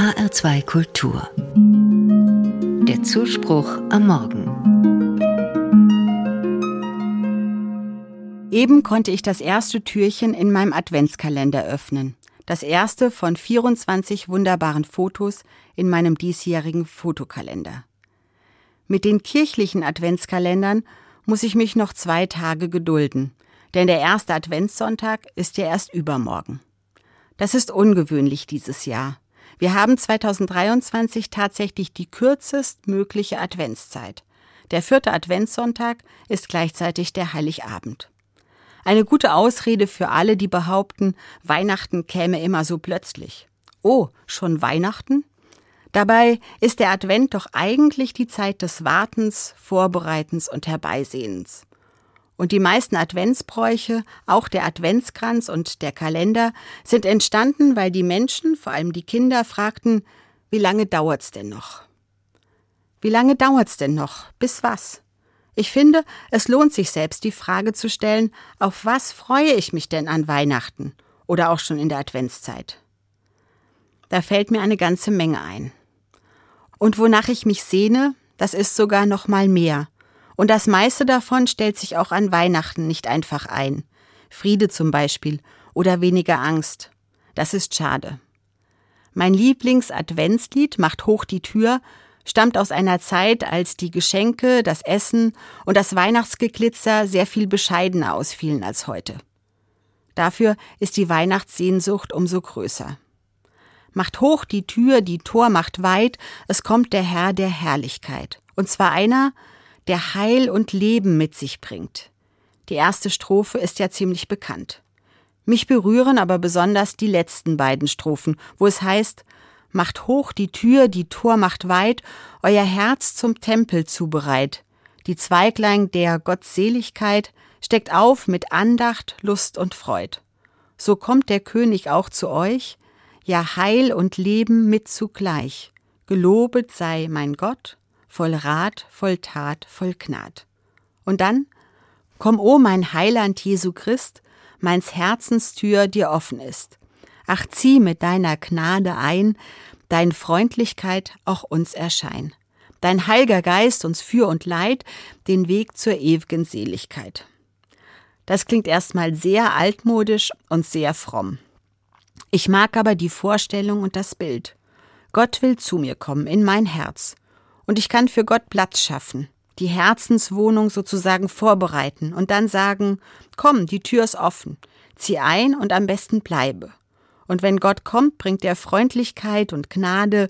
HR2 Kultur. Der Zuspruch am Morgen. Eben konnte ich das erste Türchen in meinem Adventskalender öffnen. Das erste von 24 wunderbaren Fotos in meinem diesjährigen Fotokalender. Mit den kirchlichen Adventskalendern muss ich mich noch zwei Tage gedulden, denn der erste Adventssonntag ist ja erst übermorgen. Das ist ungewöhnlich dieses Jahr. Wir haben 2023 tatsächlich die kürzestmögliche Adventszeit. Der vierte Adventssonntag ist gleichzeitig der Heiligabend. Eine gute Ausrede für alle, die behaupten, Weihnachten käme immer so plötzlich. Oh, schon Weihnachten? Dabei ist der Advent doch eigentlich die Zeit des Wartens, Vorbereitens und Herbeisehnens. Und die meisten Adventsbräuche, auch der Adventskranz und der Kalender, sind entstanden, weil die Menschen, vor allem die Kinder, fragten, wie lange dauert's denn noch? Wie lange dauert's denn noch? Bis was? Ich finde, es lohnt sich selbst die Frage zu stellen, auf was freue ich mich denn an Weihnachten oder auch schon in der Adventszeit? Da fällt mir eine ganze Menge ein. Und wonach ich mich sehne, das ist sogar noch mal mehr. Und das meiste davon stellt sich auch an Weihnachten nicht einfach ein. Friede zum Beispiel oder weniger Angst. Das ist schade. Mein Lieblings-Adventslied macht hoch die Tür stammt aus einer Zeit, als die Geschenke, das Essen und das Weihnachtsgeglitzer sehr viel bescheidener ausfielen als heute. Dafür ist die Weihnachtssehnsucht umso größer. Macht hoch die Tür, die Tor macht weit, es kommt der Herr der Herrlichkeit. Und zwar einer, der Heil und Leben mit sich bringt. Die erste Strophe ist ja ziemlich bekannt. Mich berühren aber besonders die letzten beiden Strophen, wo es heißt, macht hoch die Tür, die Tor macht weit, euer Herz zum Tempel zubereit. Die Zweiglein der Gottseligkeit steckt auf mit Andacht, Lust und Freud. So kommt der König auch zu euch, ja Heil und Leben mit zugleich. Gelobet sei mein Gott, voll Rat, voll Tat, voll Gnad. Und dann, komm, o mein Heiland Jesu Christ, meins Herzens Tür dir offen ist. Ach, zieh mit deiner Gnade ein, dein Freundlichkeit auch uns erschein. Dein heiliger Geist uns für und leid, den Weg zur ewigen Seligkeit. Das klingt erstmal sehr altmodisch und sehr fromm. Ich mag aber die Vorstellung und das Bild. Gott will zu mir kommen, in mein Herz. Und ich kann für Gott Platz schaffen, die Herzenswohnung sozusagen vorbereiten und dann sagen, komm, die Tür ist offen, zieh ein und am besten bleibe. Und wenn Gott kommt, bringt er Freundlichkeit und Gnade,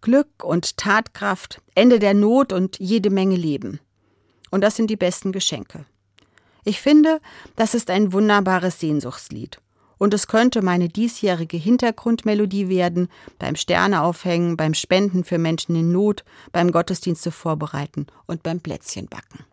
Glück und Tatkraft, Ende der Not und jede Menge Leben. Und das sind die besten Geschenke. Ich finde, das ist ein wunderbares Sehnsuchtslied. Und es könnte meine diesjährige Hintergrundmelodie werden, beim Sterneaufhängen, beim Spenden für Menschen in Not, beim Gottesdienste vorbereiten und beim Plätzchenbacken.